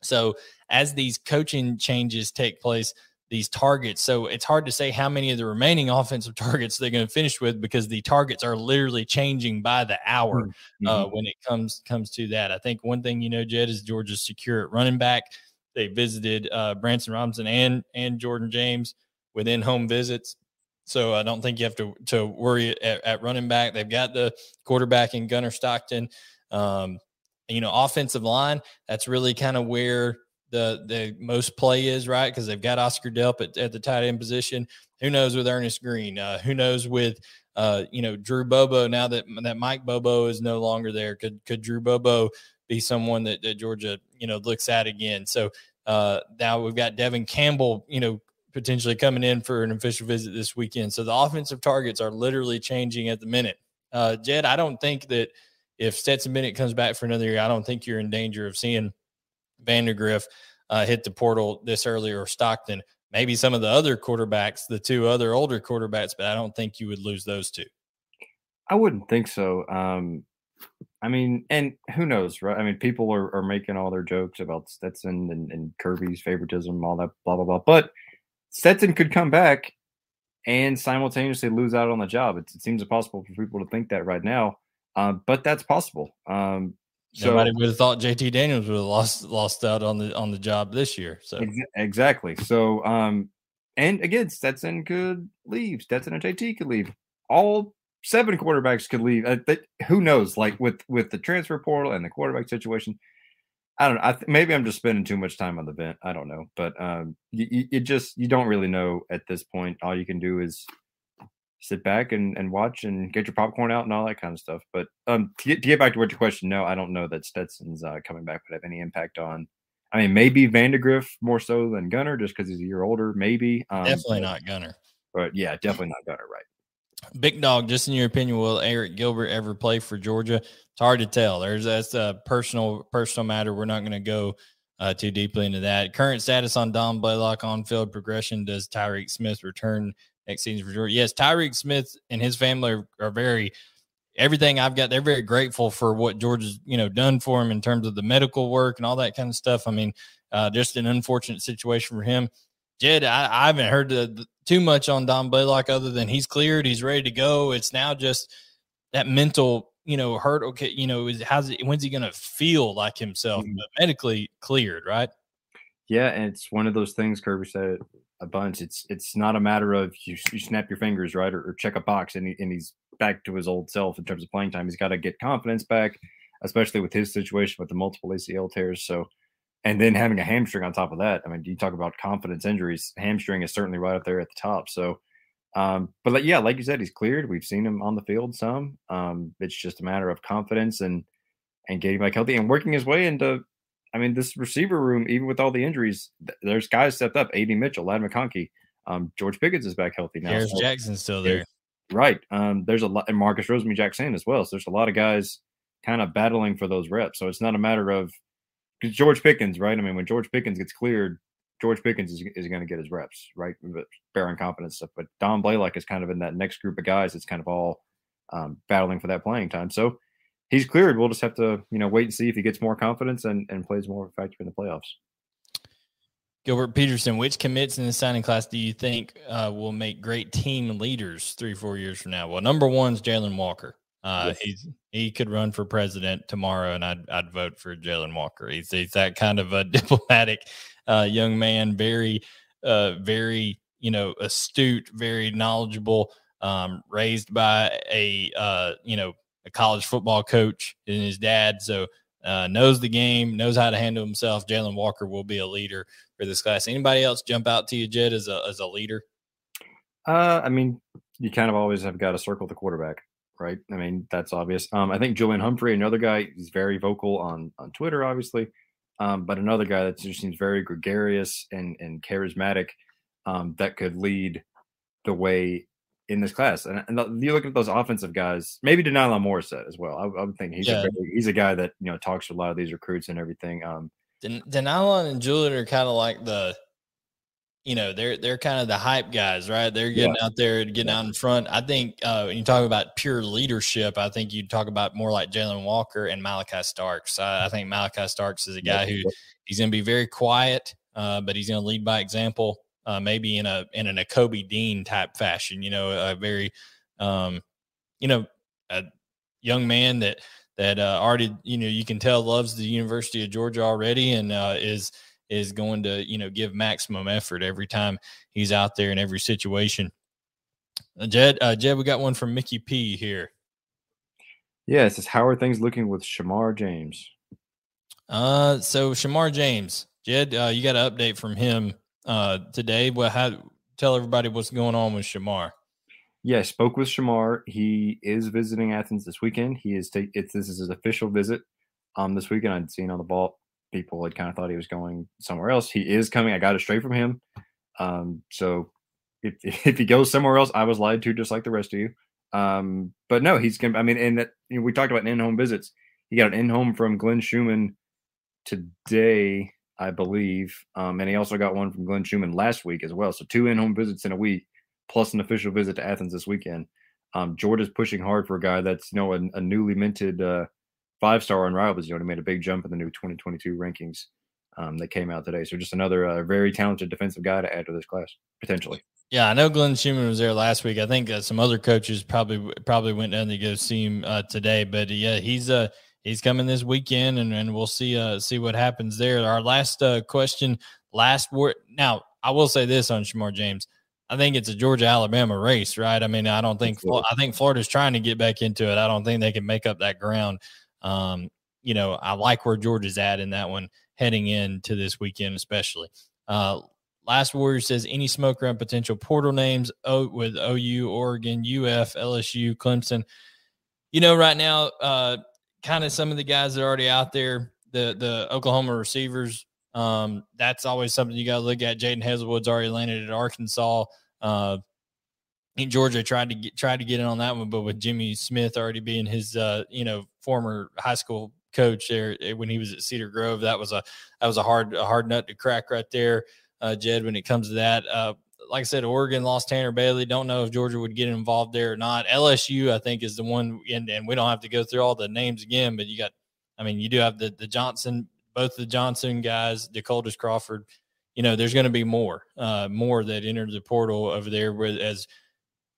So as these coaching changes take place, these targets. So it's hard to say how many of the remaining offensive targets they're going to finish with because the targets are literally changing by the hour mm-hmm. uh, when it comes comes to that. I think one thing you know, Jed, is Georgia's secure at running back. They visited uh, Branson Robinson and and Jordan James within home visits. So I don't think you have to to worry at, at running back. They've got the quarterback in Gunnar Stockton. Um, you know, offensive line. That's really kind of where the the most play is, right? Because they've got Oscar Delp at, at the tight end position. Who knows with Ernest Green? Uh, who knows with uh, you know Drew Bobo now that that Mike Bobo is no longer there? Could could Drew Bobo be someone that, that Georgia, you know, looks at again. So uh, now we've got Devin Campbell, you know, potentially coming in for an official visit this weekend. So the offensive targets are literally changing at the minute. Uh, Jed, I don't think that if Stetson Bennett comes back for another year, I don't think you're in danger of seeing Vandagriff uh, hit the portal this early or Stockton. Maybe some of the other quarterbacks, the two other older quarterbacks, but I don't think you would lose those two. I wouldn't think so. Um, I mean, and who knows, right? I mean, people are, are making all their jokes about Stetson and, and Kirby's favoritism, all that, blah, blah, blah. But Stetson could come back and simultaneously lose out on the job. It, it seems impossible for people to think that right now, uh, but that's possible. Um, so, Nobody would have thought JT Daniels would have lost lost out on the on the job this year. So exactly. So um, and again, Stetson could leave. Stetson and JT could leave. All seven quarterbacks could leave. Uh, who knows? Like with with the transfer portal and the quarterback situation, I don't know. I th- maybe I'm just spending too much time on the vent. I don't know, but um, you, you just you don't really know at this point. All you can do is sit back and, and watch and get your popcorn out and all that kind of stuff. But um, to get, to get back to what your question, no, I don't know that Stetson's uh, coming back would have any impact on. I mean, maybe Vandagriff more so than Gunnar, just because he's a year older. Maybe um, definitely not Gunnar. But yeah, definitely not Gunnar. Right. Big dog, just in your opinion, will Eric Gilbert ever play for Georgia? It's hard to tell. There's that's a personal personal matter. We're not going to go uh, too deeply into that. Current status on Dom Blaylock on field progression. Does Tykee Smith return next season for Georgia? Yes, Tykee Smith and his family are, are, very everything I've got. They're very grateful for what Georgia's you know done for him in terms of the medical work and all that kind of stuff. I mean, uh, just an unfortunate situation for him. Jed, I, I haven't heard the, the, too much on Dom Blaylock other than he's cleared, he's ready to go. It's now just that mental, you know, hurt. Okay, you know, is how's it, when's he going to feel like himself, mm-hmm. medically cleared, right? Yeah, and it's one of those things. Kirby said a bunch. It's it's not a matter of you, you snap your fingers, right, or, or check a box, and, he, and he's back to his old self in terms of playing time. He's got to get confidence back, especially with his situation with the multiple ACL tears. So and then having a hamstring on top of that. I mean, you talk about confidence injuries. Hamstring is certainly right up there at the top. So, um, but like, yeah, like you said, he's cleared. We've seen him on the field some. Um, it's just a matter of confidence and and getting back healthy and working his way into. I mean, this receiver room, even with all the injuries, there's guys stepped up. Ad Mitchell, Ladd McConkey, um, George Pickens is back healthy now. Harris so, Jackson's still there. Right. Um, there's a lot, and Marcus Rosemy-Jacksaint as well. So there's a lot of guys kind of battling for those reps. So it's not a matter of George Pickens, right? I mean, when George Pickens gets cleared, George Pickens is, is going to get his reps, right? Bearing confidence stuff. But Dom Blaylock is kind of in that next group of guys that's kind of all um, battling for that playing time. So he's cleared. We'll just have to, you know, wait and see if he gets more confidence and, and plays more factor in the playoffs. Gilbert Peterson, which commits in the signing class do you think uh, will make great team leaders three, four years from now? Well, number one is Jalon Walker. Uh, he could run for president tomorrow, and I'd I'd vote for Jalon Walker. He's he's that kind of a diplomatic uh, young man, very uh, very you know astute, very knowledgeable. Um, raised by a uh, you know a college football coach and his dad, so uh, knows the game, knows how to handle himself. Jalon Walker will be a leader for this class. Anybody else jump out to you, Jed, as a as a leader? Uh, I mean, you kind of always have got to circle the quarterback, right? I mean, that's obvious. Um, I think Julian Humphrey, another guy, he's very vocal on on Twitter, obviously, um, but another guy that just seems very gregarious and and charismatic um, that could lead the way in this class. And, and you look at those offensive guys, maybe Denylon Morrissette as well. I, I would think he's yeah. a he's a guy that you know talks to a lot of these recruits and everything. Um, Den- Denylon and Julian are kind of like the, you know, they're they're kind of the hype guys, right? They're getting yeah. out there, getting yeah. out in front. I think uh, when you talk about pure leadership, I think you talk about more like Jalon Walker and Malaki Starks. I, I, think Malaki Starks is a guy who he's going to be very quiet, uh, but he's going to lead by example uh, maybe in a in an Kobe Dean type fashion. You know, a very, um, you know, a young man that that uh, already you know you can tell loves the University of Georgia already and uh, is is going to you know give maximum effort every time he's out there in every situation. Uh, Jed, uh, Jed, we got one from Mickey P here. Yeah, it says, "How are things looking with Shamar James?" Uh, so Shamar James, Jed, uh, you got an update from him uh, today. Well, how tell everybody what's going on with Shamar? Yeah, I spoke with Shamar. He is visiting Athens this weekend. He is take it's this is his official visit. Um, this weekend I'd seen on the vault people had kind of thought he was going somewhere else. He is coming. I got it straight from him. Um, so if if he goes somewhere else, I was lied to just like the rest of you. Um, but no, he's gonna. I mean, and that you know, we talked about in-home visits. He got an in-home from Glenn Schumann today I believe. Um, and he also got one from Glenn Schumann last week as well. So two in-home visits in a week, plus an official visit to Athens this weekend. Um, Georgia's pushing hard for a guy that's you know a, a newly minted uh, five-star on Rivals. You know, he made a big jump in the new 2022 rankings um, that came out today. So just another uh, very talented defensive guy to add to this class potentially. Yeah, I know Glenn Schumann was there last week. I think uh, some other coaches probably probably went down to go see him uh, today. But yeah, he's a uh, he's coming this weekend, and, and we'll see uh, see what happens there. Our last uh, question, last word. Now, I will say this on Shamar James. I think it's a Georgia Alabama race, right? I mean, I don't think I think Florida's trying to get back into it. I don't think they can make up that ground. Um, you know, I like where Georgia's at in that one heading into this weekend, especially. Uh, last Warrior says any smoke around potential portal names o, with OU, Oregon, UF, LSU, Clemson. You know, right now, uh, kind of some of the guys that are already out there, the the Oklahoma receivers. Um, that's always something you got to look at. Jadon Haselwood's already landed at Arkansas. Uh, in Georgia tried to get tried to get in on that one, but with Jimmy Smith already being his uh, you know former high school coach there eh, when he was at Cedar Grove, that was a that was a hard a hard nut to crack right there, uh, Jed. When it comes to that, uh, like I said, Oregon lost Tanner Bailey. Don't know if Georgia would get involved there or not. LSU, I think, is the one, and, and we don't have to go through all the names again, but you got, I mean, you do have the the Johnson, both the Johnson guys, the Decoldest Crawford. You know, there's going to be more, uh, more that enter the portal over there. Where as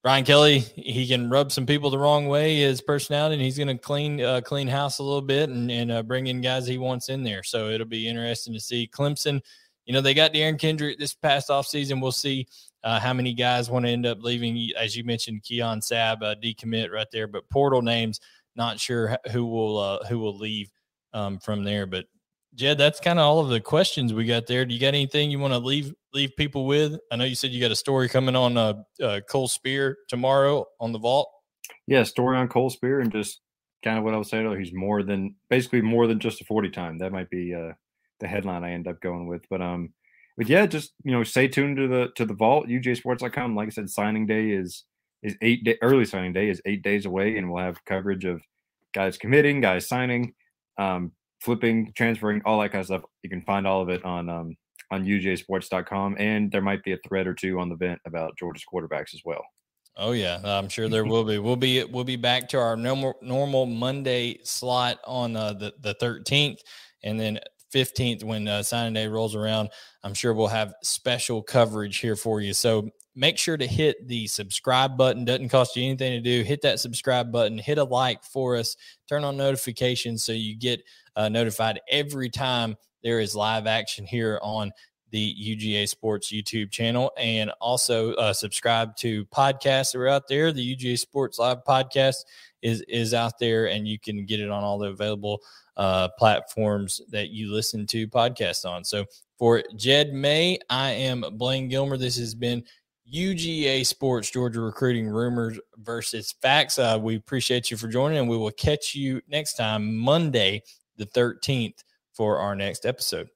Brian Kelly, he can rub some people the wrong way, his personality, and he's going to clean uh, clean house a little bit and and uh, bring in guys he wants in there. So it'll be interesting to see Clemson you know, they got Derion Kendrick this past offseason. We'll see uh, how many guys want to end up leaving. As you mentioned, Keon Sabb uh, decommit right there, but portal names, not sure who will uh, who will leave um, from there. But Jed, that's kind of all of the questions we got there. Do you got anything you want to leave leave people with? I know you said you got a story coming on uh, uh, Cole Speer tomorrow on the vault. Yeah, story on Cole Speer and just kind of what I was saying. He's more than basically more than just a forty time. That might be uh, the headline I end up going with. But um, but yeah, just you know, stay tuned to the to the vault UGASports.com. Like I said, signing day is is eight day early signing day is eight days away, and we'll have coverage of guys committing, guys signing, um, flipping, transferring, all that kind of stuff. You can find all of it on um on ugasports.com, and there might be a thread or two on the vent about Georgia's quarterbacks as well. Oh yeah, I'm sure there will be. We'll be we'll be back to our normal normal Monday slot on uh, the the 13th, and then 15th when uh, signing day rolls around. I'm sure we'll have special coverage here for you. So make sure to hit the subscribe button. Doesn't cost you anything to do. Hit that subscribe button, hit a like for us, turn on notifications so you get uh, notified every time there is live action here on the UGA Sports YouTube channel and also uh, subscribe to podcasts that are out there. The UGA Sports Live podcast is is out there, and you can get it on all the available uh, platforms that you listen to podcasts on. So for Jed May, I am Blayne Gilmer. This has been UGA Sports Georgia Recruiting Rumors versus Facts. Uh, we appreciate you for joining, and we will catch you next time, Monday, the 13th, for our next episode.